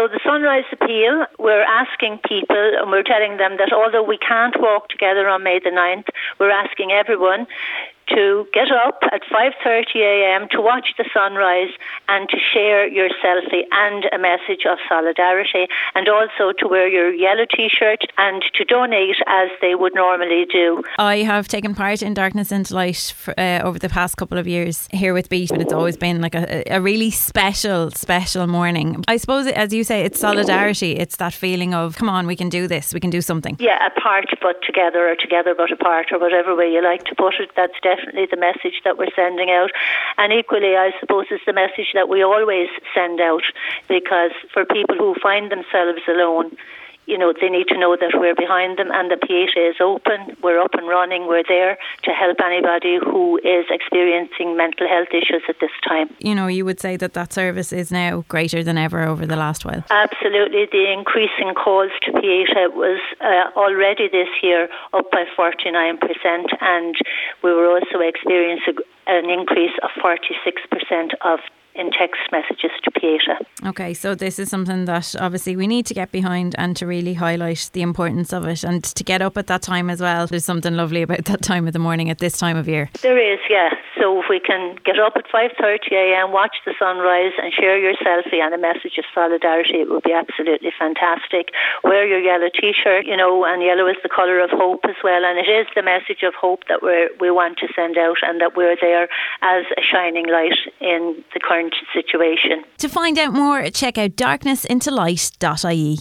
So the Sunrise Appeal, we're asking people and we're telling them that although we can't walk together on May the 9th, we're asking everyone to get up at 5:30 a.m. to watch the sunrise and to share your selfie and a message of solidarity and also to wear your yellow t-shirt and to donate as they would normally do. I have taken part in Darkness into Light for, uh, over the past couple of years here with Beat and it's always been like a, a really special special morning. I suppose as you say it's solidarity it's that feeling of come on we can do this we can do something. Yeah apart but together or together but apart or whatever way you like to put it that's definitely definitely the message that we're sending out. And equally, I suppose, is the message that we always send out because for people who find themselves alone, you know, they need to know that we're behind them and the Pieta is open. We're up and running. We're there to help anybody who is experiencing mental health issues at this time. You know, you would say that that service is now greater than ever over the last while. Absolutely. The increasing calls to Pieta was uh, already this year up by 49%, and we were also experiencing an increase of 46% of in text messages to Pieta. Okay, so this is something that obviously we need to get behind and to really highlight the importance of it and to get up at that time as well. There's something lovely about that time of the morning at this time of year. There is, yeah. So if we can get up at 5:30 a.m., watch the sunrise and share your selfie and a message of solidarity, it would be absolutely fantastic. Wear your yellow t-shirt, you know, and yellow is the color of hope as well and it is the message of hope that we we want to send out and that we're there as a shining light in the current situation. To find out more, check out darknessintolight.ie.